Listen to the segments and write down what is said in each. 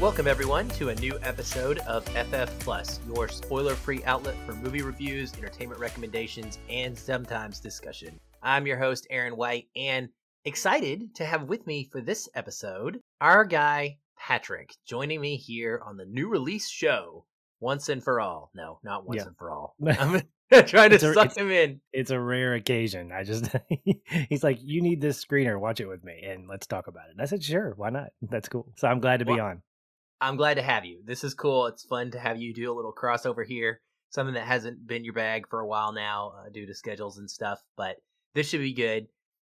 Welcome, everyone, to a new episode of FF Plus, your spoiler free outlet for movie reviews, entertainment recommendations, and sometimes discussion. I'm your host, Aaron White, and excited to have with me for this episode our guy, Patrick, joining me here on the new release show, Once and for All. No, not Once Yeah. and for All. I'm trying to a- suck him in. It's a rare occasion. I just he's like, you need this screener. Watch it with me, and let's talk about it. And I said, sure, why not? That's cool. So I'm glad to be Well, on. I'm glad to have you. This is cool. It's fun to have you do a little crossover here. Something that hasn't been your bag for a while now uh, due to schedules and stuff, but this should be good.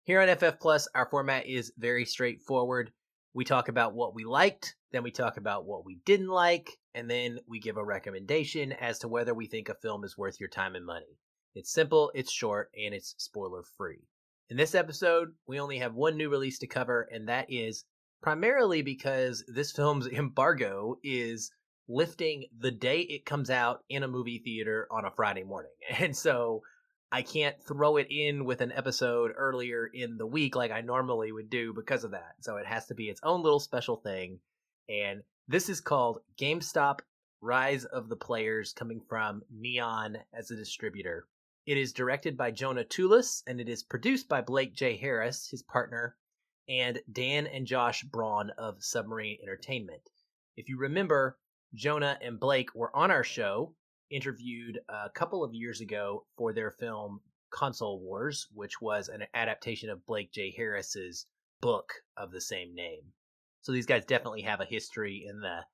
Here on FF Plus, our format is very straightforward. We talk about what we liked, then we talk about what we didn't like, and then we give a recommendation as to whether we think a film is worth your time and money. It's simple, it's short, and it's spoiler free. In this episode, we only have one new release to cover, and that is primarily because this film's embargo is lifting the day it comes out in a movie theater on a Friday morning. And so I can't throw it in with an episode earlier in the week like I normally would do because of that. So it has to be its own little special thing. And this is called GameStop Rise of the Players, coming from Neon as a distributor. It is directed by Jonah Tulis and it is produced by Blake J. Harris, his partner, and Dan and Josh Braun of Submarine Entertainment. If you remember, Jonah and Blake were on our show, interviewed a couple of years ago for their film Console Wars, which was an adaptation of Blake J. Harris's book of the same name. So these guys definitely have a history in the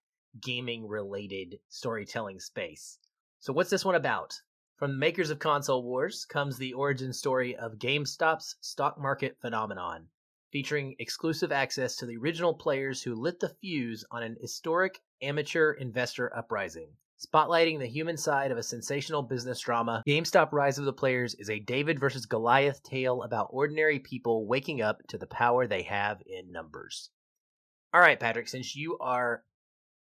gaming related storytelling space. So what's this one about? From the makers of Console Wars comes the origin story of GameStop's stock market phenomenon featuring exclusive access to the original players who lit the fuse on an historic amateur investor uprising. Spotlighting the human side of a sensational business drama, GameStop Rise of the Players is a David versus Goliath tale about ordinary people waking up to the power they have in numbers. All right, Patrick, since you are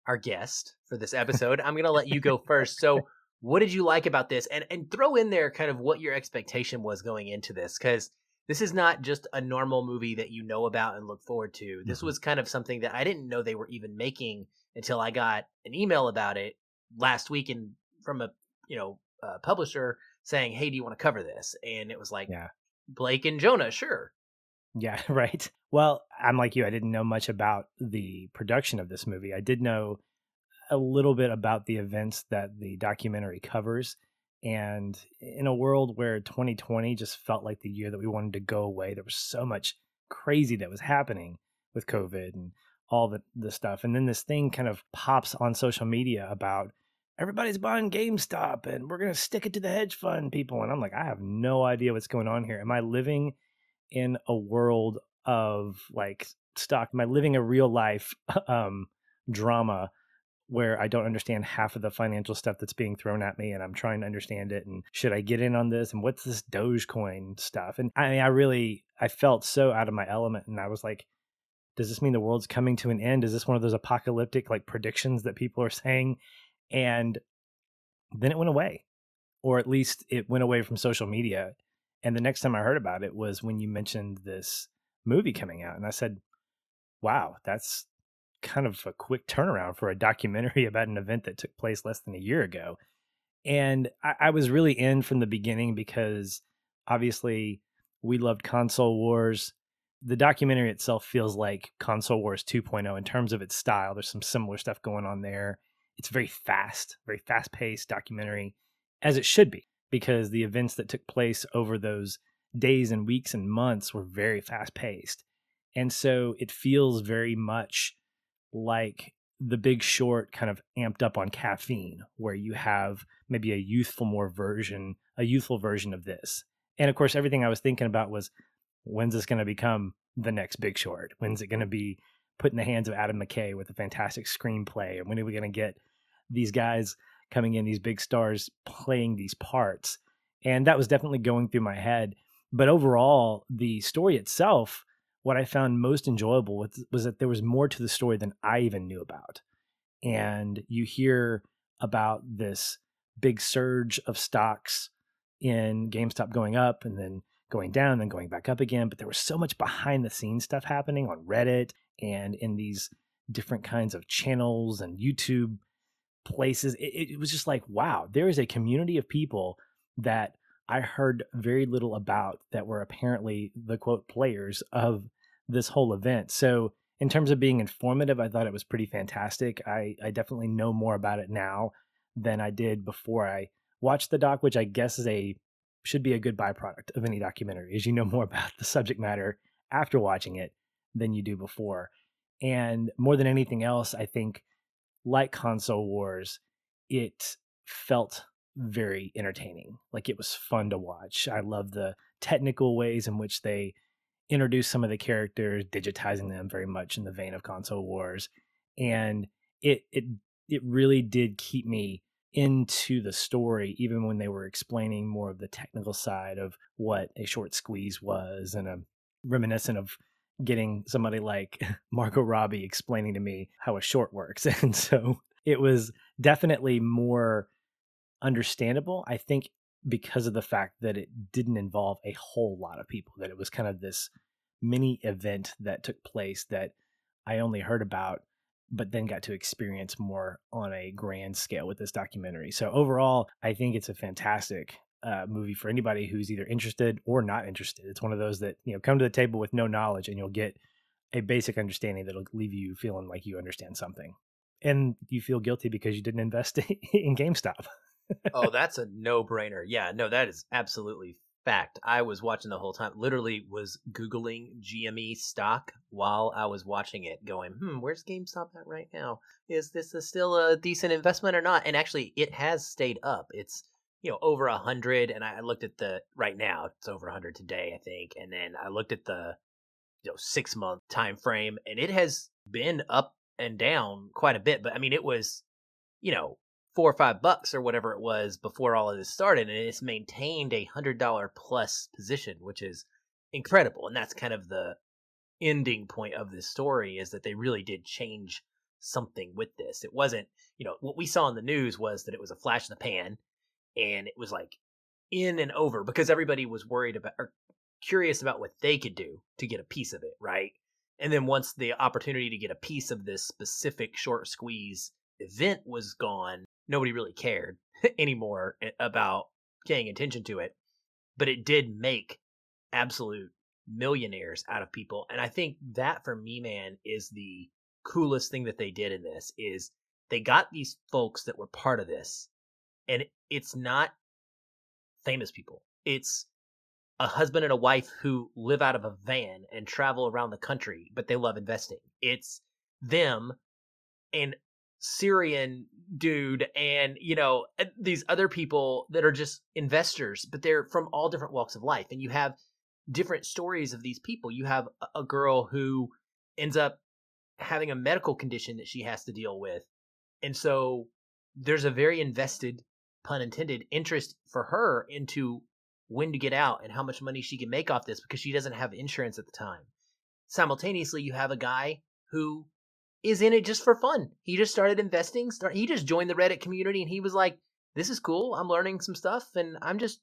our guest for this episode, I'm going to let you go first. So, what did you like about this? And and throw in there kind of what your expectation was going into this cuz this is not just a normal movie that you know about and look forward to. This Mhm. was kind of something that I didn't know they were even making until I got an email about it last week and from a you know a publisher saying, "Hey, do you want to cover this?" And it was like Yeah. Blake and Jonah, sure. Yeah, right. Well, I'm like you. I didn't know much about the production of this movie. I did know a little bit about the events that the documentary covers. And in a world where 2020 just felt like the year that we wanted to go away, there was so much crazy that was happening with COVID and all the, the stuff. And then this thing kind of pops on social media about everybody's buying GameStop and we're going to stick it to the hedge fund people. And I'm like, I have no idea what's going on here. Am I living in a world of like stock? Am I living a real life um, drama where I don't understand half of the financial stuff that's being thrown at me and I'm trying to understand it and should I get in on this and what's this Dogecoin stuff? And I mean I really I felt so out of my element and I was like does this mean the world's coming to an end? Is this one of those apocalyptic like predictions that people are saying? And then it went away. Or at least it went away from social media. And the next time I heard about it was when you mentioned this movie coming out and I said, "Wow, that's kind of a quick turnaround for a documentary about an event that took place less than a year ago. And I, I was really in from the beginning because obviously we loved console wars. The documentary itself feels like console wars 2.0 in terms of its style. There's some similar stuff going on there. It's very fast, very fast paced documentary, as it should be, because the events that took place over those days and weeks and months were very fast paced. And so it feels very much like the big short kind of amped up on caffeine where you have maybe a youthful more version a youthful version of this. And of course everything i was thinking about was when's this going to become the next big short? When's it going to be put in the hands of adam mckay with a fantastic screenplay? And when are we going to get these guys coming in these big stars playing these parts? And that was definitely going through my head. But overall the story itself what I found most enjoyable was, was that there was more to the story than I even knew about. And you hear about this big surge of stocks in GameStop going up and then going down, then going back up again. But there was so much behind the scenes stuff happening on Reddit and in these different kinds of channels and YouTube places. It, it was just like, wow, there is a community of people that I heard very little about that were apparently the quote players of this whole event. So, in terms of being informative, I thought it was pretty fantastic. I, I definitely know more about it now than I did before I watched the doc, which I guess is a should be a good byproduct of any documentary, is you know more about the subject matter after watching it than you do before. And more than anything else, I think, like Console Wars, it felt very entertaining. Like it was fun to watch. I love the technical ways in which they introduce some of the characters, digitizing them very much in the vein of Console Wars. And it it it really did keep me into the story, even when they were explaining more of the technical side of what a short squeeze was, and a reminiscent of getting somebody like Margot Robbie explaining to me how a short works. And so it was definitely more understandable. I think because of the fact that it didn't involve a whole lot of people, that it was kind of this mini event that took place that I only heard about but then got to experience more on a grand scale with this documentary. So overall, I think it's a fantastic uh, movie for anybody who's either interested or not interested. It's one of those that you know come to the table with no knowledge, and you'll get a basic understanding that'll leave you feeling like you understand something, and you feel guilty because you didn't invest in GameStop. Oh, that's a no-brainer. Yeah, no, that is absolutely fact, I was watching the whole time. Literally was googling GME stock while I was watching it, going, "Hmm, where's GameStop at right now? Is this a still a decent investment or not?" And actually, it has stayed up. It's you know over a hundred, and I looked at the right now. It's over a hundred today, I think. And then I looked at the you know six month time frame, and it has been up and down quite a bit. But I mean, it was you know four or five bucks or whatever it was before all of this started, and it's maintained a hundred dollar plus position, which is incredible. And that's kind of the ending point of this story is that they really did change something with this. It wasn't, you know, what we saw in the news was that it was a flash in the pan and it was like in and over because everybody was worried about or curious about what they could do to get a piece of it, right? And then once the opportunity to get a piece of this specific short squeeze event was gone, nobody really cared anymore about paying attention to it. But it did make absolute millionaires out of people. And I think that for me, man, is the coolest thing that they did in this is they got these folks that were part of this. And it's not famous people. It's a husband and a wife who live out of a van and travel around the country, but they love investing. It's them and Syrian dude and you know eh, these other people that are just investors but they're from all different walks of life. And you have different stories of these people. You have a girl who ends up having a medical condition that she has to deal with. And so there's a very invested pun intended interest for her into when to get out and how much money she can make off this because she doesn't have insurance at the time. Simultaneously you have a guy who is in it just for fun. He just started investing. Start, he just joined the Reddit community and he was like, "This is cool. I'm learning some stuff and I'm just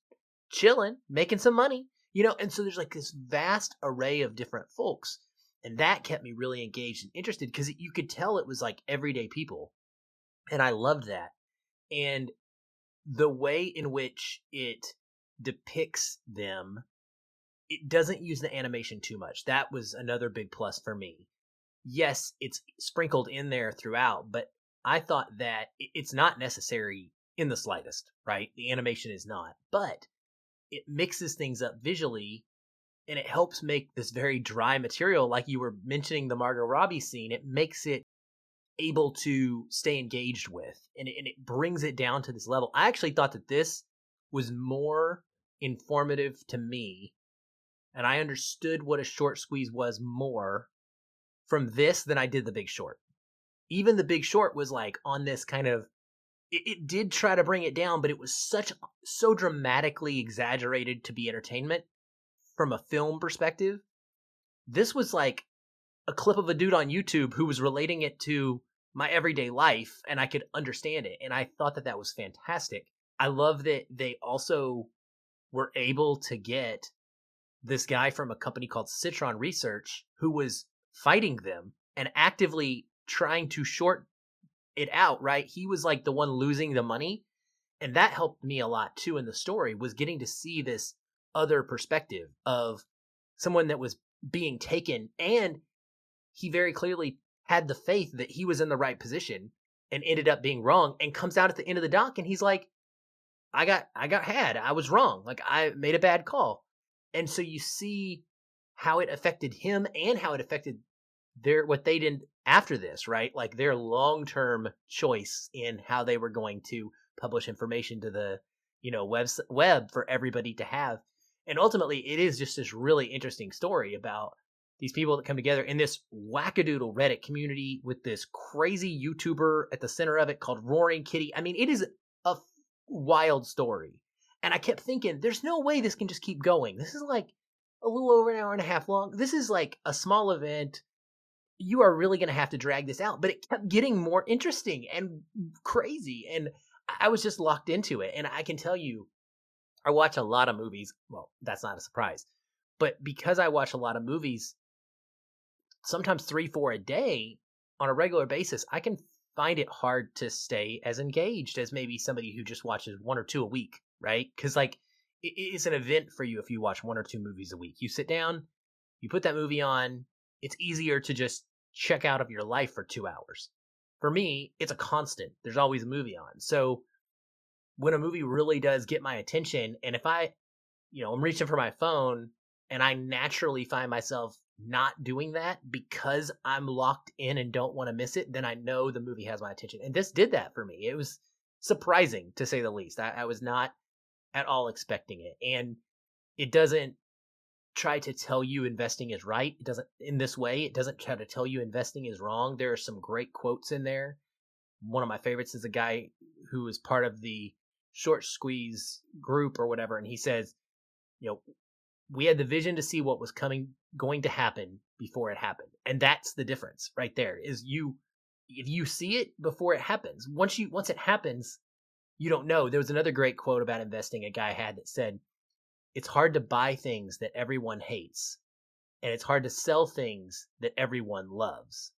chilling, making some money." You know, and so there's like this vast array of different folks, and that kept me really engaged and interested because you could tell it was like everyday people, and I loved that. And the way in which it depicts them it doesn't use the animation too much. That was another big plus for me yes, it's sprinkled in there throughout, but I thought that it's not necessary in the slightest, right? The animation is not, but it mixes things up visually and it helps make this very dry material, like you were mentioning the Margot Robbie scene, it makes it able to stay engaged with and it, and it brings it down to this level. I actually thought that this was more informative to me and I understood what a short squeeze was more from this than I did The Big Short. Even The Big Short was like on this kind of it, it did try to bring it down, but it was such so dramatically exaggerated to be entertainment from a film perspective. This was like a clip of a dude on YouTube who was relating it to my everyday life and I could understand it. And I thought that that was fantastic. I love that they also were able to get this guy from a company called Citron Research who was fighting them and actively trying to short it out, right? He was like the one losing the money. And that helped me a lot too in the story was getting to see this other perspective of someone that was being taken and he very clearly had the faith that he was in the right position and ended up being wrong and comes out at the end of the dock and he's like I got I got had. I was wrong. Like I made a bad call. And so you see how it affected him and how it affected their what they did after this, right? Like their long-term choice in how they were going to publish information to the, you know, web web for everybody to have. And ultimately it is just this really interesting story about these people that come together in this wackadoodle Reddit community with this crazy YouTuber at the center of it called Roaring Kitty. I mean, it is a wild story. And I kept thinking, there's no way this can just keep going. This is like a little over an hour and a half long. This is like a small event. You are really going to have to drag this out. But it kept getting more interesting and crazy. And I was just locked into it. And I can tell you, I watch a lot of movies. Well, that's not a surprise. But because I watch a lot of movies, sometimes three, four a day on a regular basis, I can find it hard to stay as engaged as maybe somebody who just watches one or two a week, right? Because like it is an event for you if you watch one or two movies a week. You sit down, you put that movie on. It's easier to just check out of your life for two hours. For me, it's a constant. There's always a movie on. So when a movie really does get my attention, and if I, you know, I'm reaching for my phone and I naturally find myself not doing that because I'm locked in and don't want to miss it, then I know the movie has my attention. And this did that for me. It was surprising to say the least. I, I was not at all expecting it. And it doesn't try to tell you investing is right. It doesn't in this way. It doesn't try to tell you investing is wrong. There are some great quotes in there. One of my favorites is a guy who is part of the short squeeze group or whatever, and he says, you know, we had the vision to see what was coming going to happen before it happened and that's the difference right there is you if you see it before it happens once you once it happens you don't know there was another great quote about investing a guy had that said it's hard to buy things that everyone hates and it's hard to sell things that everyone loves.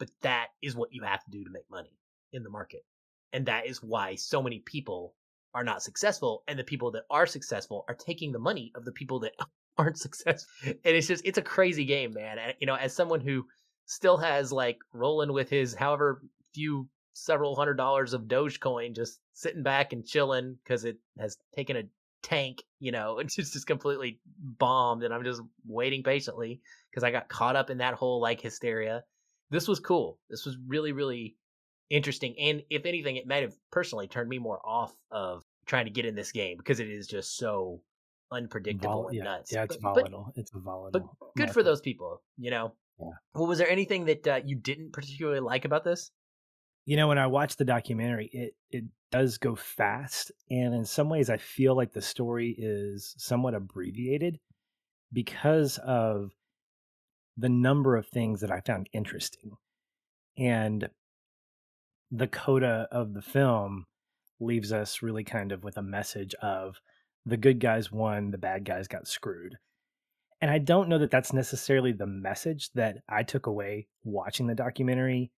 But that is what you have to do to make money in the market. And that is why so many people are not successful and the people that are successful are taking the money of the people that aren't successful and it's just it's a crazy game man. And, you know as someone who still has like rolling with his however few several hundred dollars of dogecoin just sitting back and chilling because it has taken a tank you know it's just, just completely bombed and i'm just waiting patiently because i got caught up in that whole like hysteria this was cool this was really really interesting. And if anything, it might have personally turned me more off of trying to get in this game because it is just so unpredictable Vol- and yeah, nuts. Yeah, it's but, volatile. But, it's a volatile. But good market. for those people, you know. Yeah. Well, was there anything that uh, you didn't particularly like about this? You know, when I watched the documentary, it it does go fast, and in some ways, I feel like the story is somewhat abbreviated because of the number of things that I found interesting. And the coda of the film leaves us really kind of with a message of the good guys won, the bad guys got screwed. And I don't know that that's necessarily the message that I took away watching the documentary.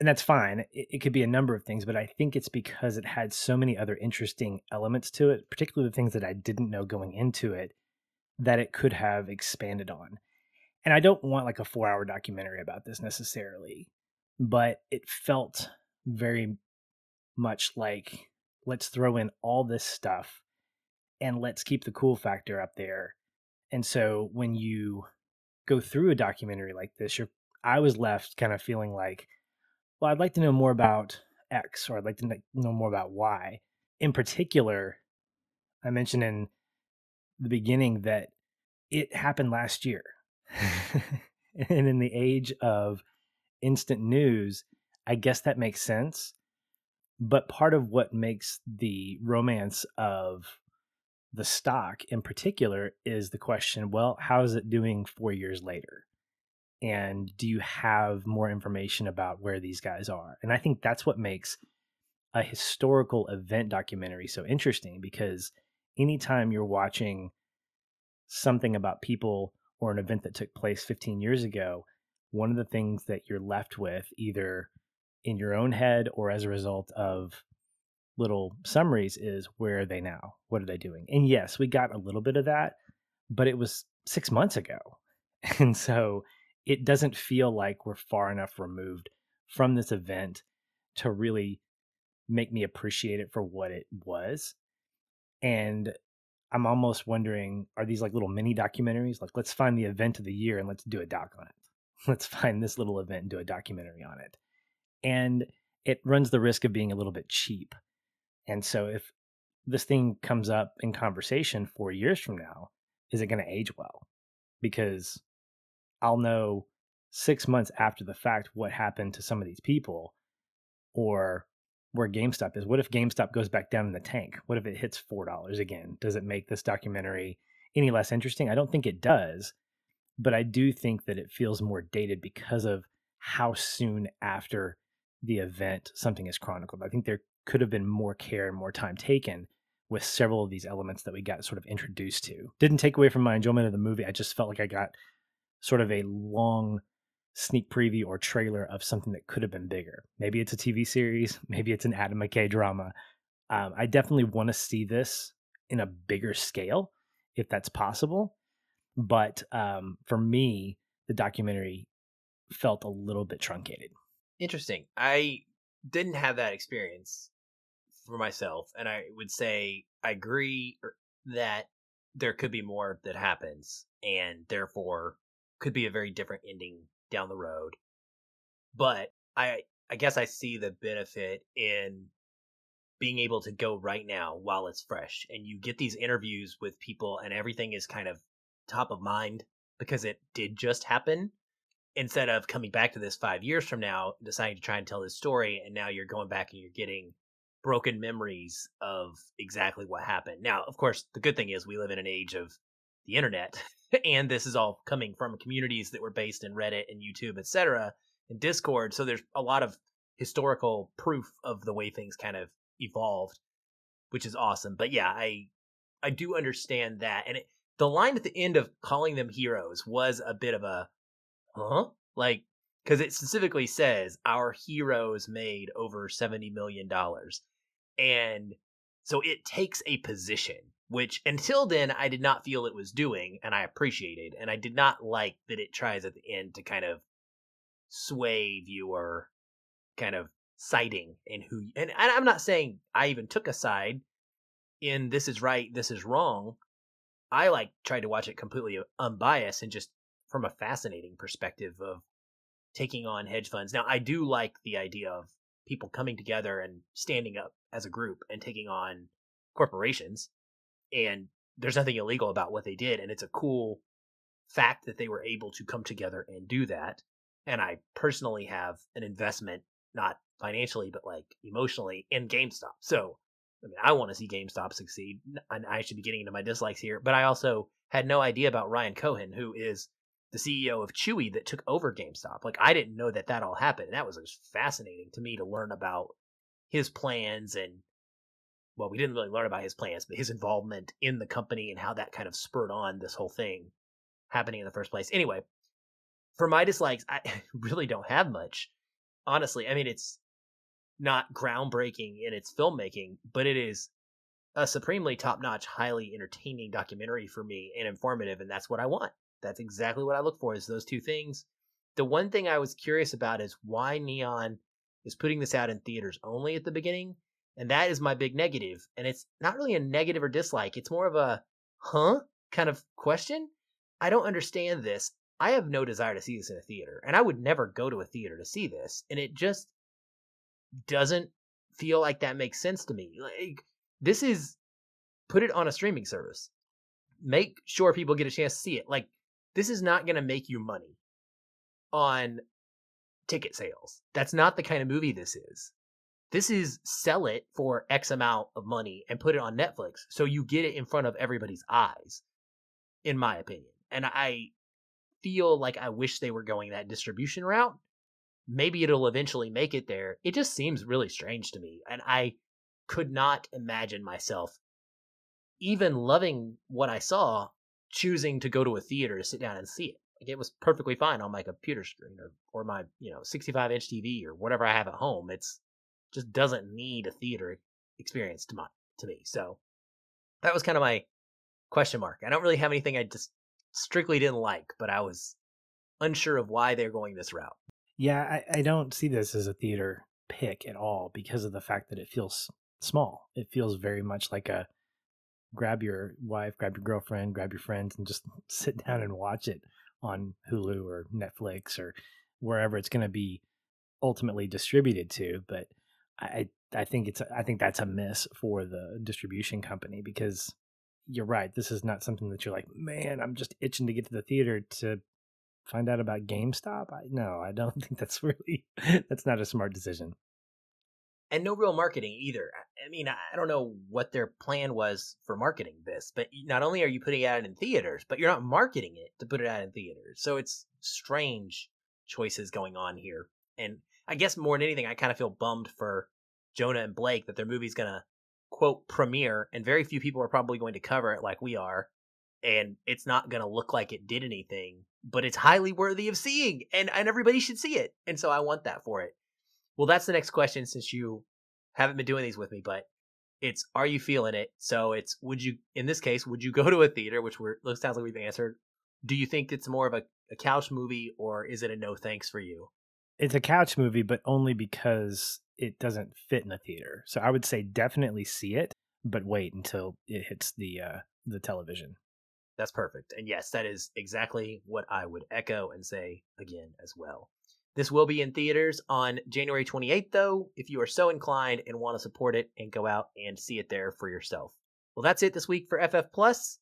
And that's fine. It, it, could be a number of things, but I think it's because it had so many other interesting elements to it, particularly the things that I didn't know going into it, that it could have expanded on. And I don't want like a four hour documentary about this necessarily but it felt very much like let's throw in all this stuff and let's keep the cool factor up there. And so when you go through a documentary like this, you're I was left kind of feeling like, well, I'd like to know more about X or I'd like to know more about Y. In particular, I mentioned in the beginning that it happened last year. and in the age of instant news, I guess that makes sense. But part of what makes the romance of the stock in particular is the question well, how is it doing four years later? And do you have more information about where these guys are? And I think that's what makes a historical event documentary so interesting because anytime you're watching something about people or an event that took place 15 years ago, one of the things that you're left with, either in your own head or as a result of little summaries, is where are they now? What are they doing? And yes, we got a little bit of that, but it was six months ago. And so it doesn't feel like we're far enough removed from this event to really make me appreciate it for what it was. And I'm almost wondering are these like little mini documentaries? Like, let's find the event of the year and let's do a doc on it. Let's find this little event and do a documentary on it. And it runs the risk of being a little bit cheap. And so, if this thing comes up in conversation four years from now, is it going to age well? Because I'll know six months after the fact what happened to some of these people or where GameStop is. What if GameStop goes back down in the tank? What if it hits $4 again? Does it make this documentary any less interesting? I don't think it does, but I do think that it feels more dated because of how soon after the event something is chronicled. I think there could have been more care and more time taken with several of these elements that we got sort of introduced to. Didn't take away from my enjoyment of the movie. I just felt like I got sort of a long sneak preview or trailer of something that could have been bigger. Maybe it's a TV series, maybe it's an Adam McKay drama. Um, I definitely want to see this in a bigger scale if that's possible. But um, for me, the documentary felt a little bit truncated. Interesting. I didn't have that experience for myself, and I would say I agree er, that there could be more that happens, and therefore could be a very different ending down the road. But I I guess I see the benefit in being able to go right now while it's fresh and you get these interviews with people and everything is kind of top of mind because it did just happen instead of coming back to this 5 years from now deciding to try and tell this story and now you're going back and you're getting broken memories of exactly what happened. Now, of course, the good thing is we live in an age of the internet and this is all coming from communities that were based in Reddit and YouTube, etc., and Discord. So there's a lot of historical proof of the way things kind of evolved, which is awesome. But yeah, I I do understand that, and it, the line at the end of calling them heroes was a bit of a huh, like because it specifically says our heroes made over seventy million dollars, and so it takes a position which until then I did not feel it was doing, and I appreciated, and I did not like that it tries at the end to kind of sway viewer kind of siding in who and I'm not saying I even took a side in this is right, this is wrong. I like tried to watch it completely unbiased and just from a fascinating perspective of taking on hedge funds. Now I do like the idea of people coming together and standing up as a group and taking on corporations and there's nothing illegal about what they did and it's a cool fact that they were able to come together and do that and i personally have an investment not financially but like emotionally in gamestop. So i mean i want to see gamestop succeed and i should be getting into my dislikes here but i also had no idea about ryan cohen who is the ceo of chewy that took over gamestop. Like i didn't know that that all happened and that was fascinating to me to learn about his plans and well, we didn't really learn about his plans, but his involvement in the company and how that kind of spurred on this whole thing happening in the first place. Anyway, for my dislikes, I really don't have much. Honestly, I mean, it's not groundbreaking in its filmmaking, but it is a supremely top notch, highly entertaining documentary for me and informative, and that's what I want. That's exactly what I look for is those two things. The one thing I was curious about is why Neon is putting this out in theaters only at the beginning and that is my big negative. And it's not really a negative or dislike. It's more of a, huh? kind of question. I don't understand this. I have no desire to see this in a theater. And I would never go to a theater to see this. And it just doesn't feel like that makes sense to me. Like, this is put it on a streaming service. Make sure people get a chance to see it. Like, this is not going to make you money on ticket sales. That's not the kind of movie this is. This is sell it for X amount of money and put it on Netflix so you get it in front of everybody's eyes, in my opinion. And I feel like I wish they were going that distribution route. Maybe it'll eventually make it there. It just seems really strange to me. And I could not imagine myself even loving what I saw, choosing to go to a theater to sit down and see it. Like it was perfectly fine on my computer screen or, or my, you know, 65 inch TV or whatever I have at home. It's just doesn't need a theater experience to my to me. So that was kind of my question mark. I don't really have anything I just strictly didn't like, but I was unsure of why they're going this route. Yeah, I, I don't see this as a theater pick at all because of the fact that it feels small. It feels very much like a grab your wife, grab your girlfriend, grab your friends, and just sit down and watch it on Hulu or Netflix or wherever it's going to be ultimately distributed to. But I I think it's I think that's a miss for the distribution company because you're right. This is not something that you're like, man, I'm just itching to get to the theater to find out about GameStop. I no, I don't think that's really that's not a smart decision. And no real marketing either. I mean, I don't know what their plan was for marketing this, but not only are you putting it out in theaters, but you're not marketing it to put it out in theaters. So it's strange choices going on here. And I guess more than anything, I kind of feel bummed for Jonah and Blake that their movie's gonna quote premiere, and very few people are probably going to cover it like we are, and it's not gonna look like it did anything, but it's highly worthy of seeing, and and everybody should see it, and so I want that for it. Well, that's the next question since you haven't been doing these with me, but it's are you feeling it? So it's would you in this case would you go to a theater, which we're looks sounds like we've answered. Do you think it's more of a, a couch movie or is it a no thanks for you? It's a couch movie, but only because it doesn't fit in a theater. So I would say definitely see it, but wait until it hits the uh, the television. That's perfect. And yes, that is exactly what I would echo and say again as well. This will be in theaters on January 28th, though, if you are so inclined and want to support it and go out and see it there for yourself. Well, that's it this week for FF Plus.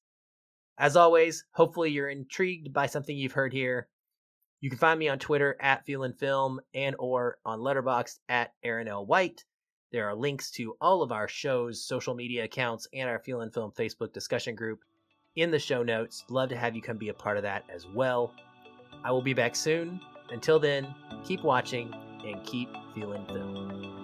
As always, hopefully you're intrigued by something you've heard here. You can find me on Twitter at Feelin Film and or on Letterboxd at Aaron L. White. There are links to all of our show's social media accounts and our Feelin Film Facebook discussion group in the show notes. Love to have you come be a part of that as well. I will be back soon. Until then, keep watching and keep feeling film.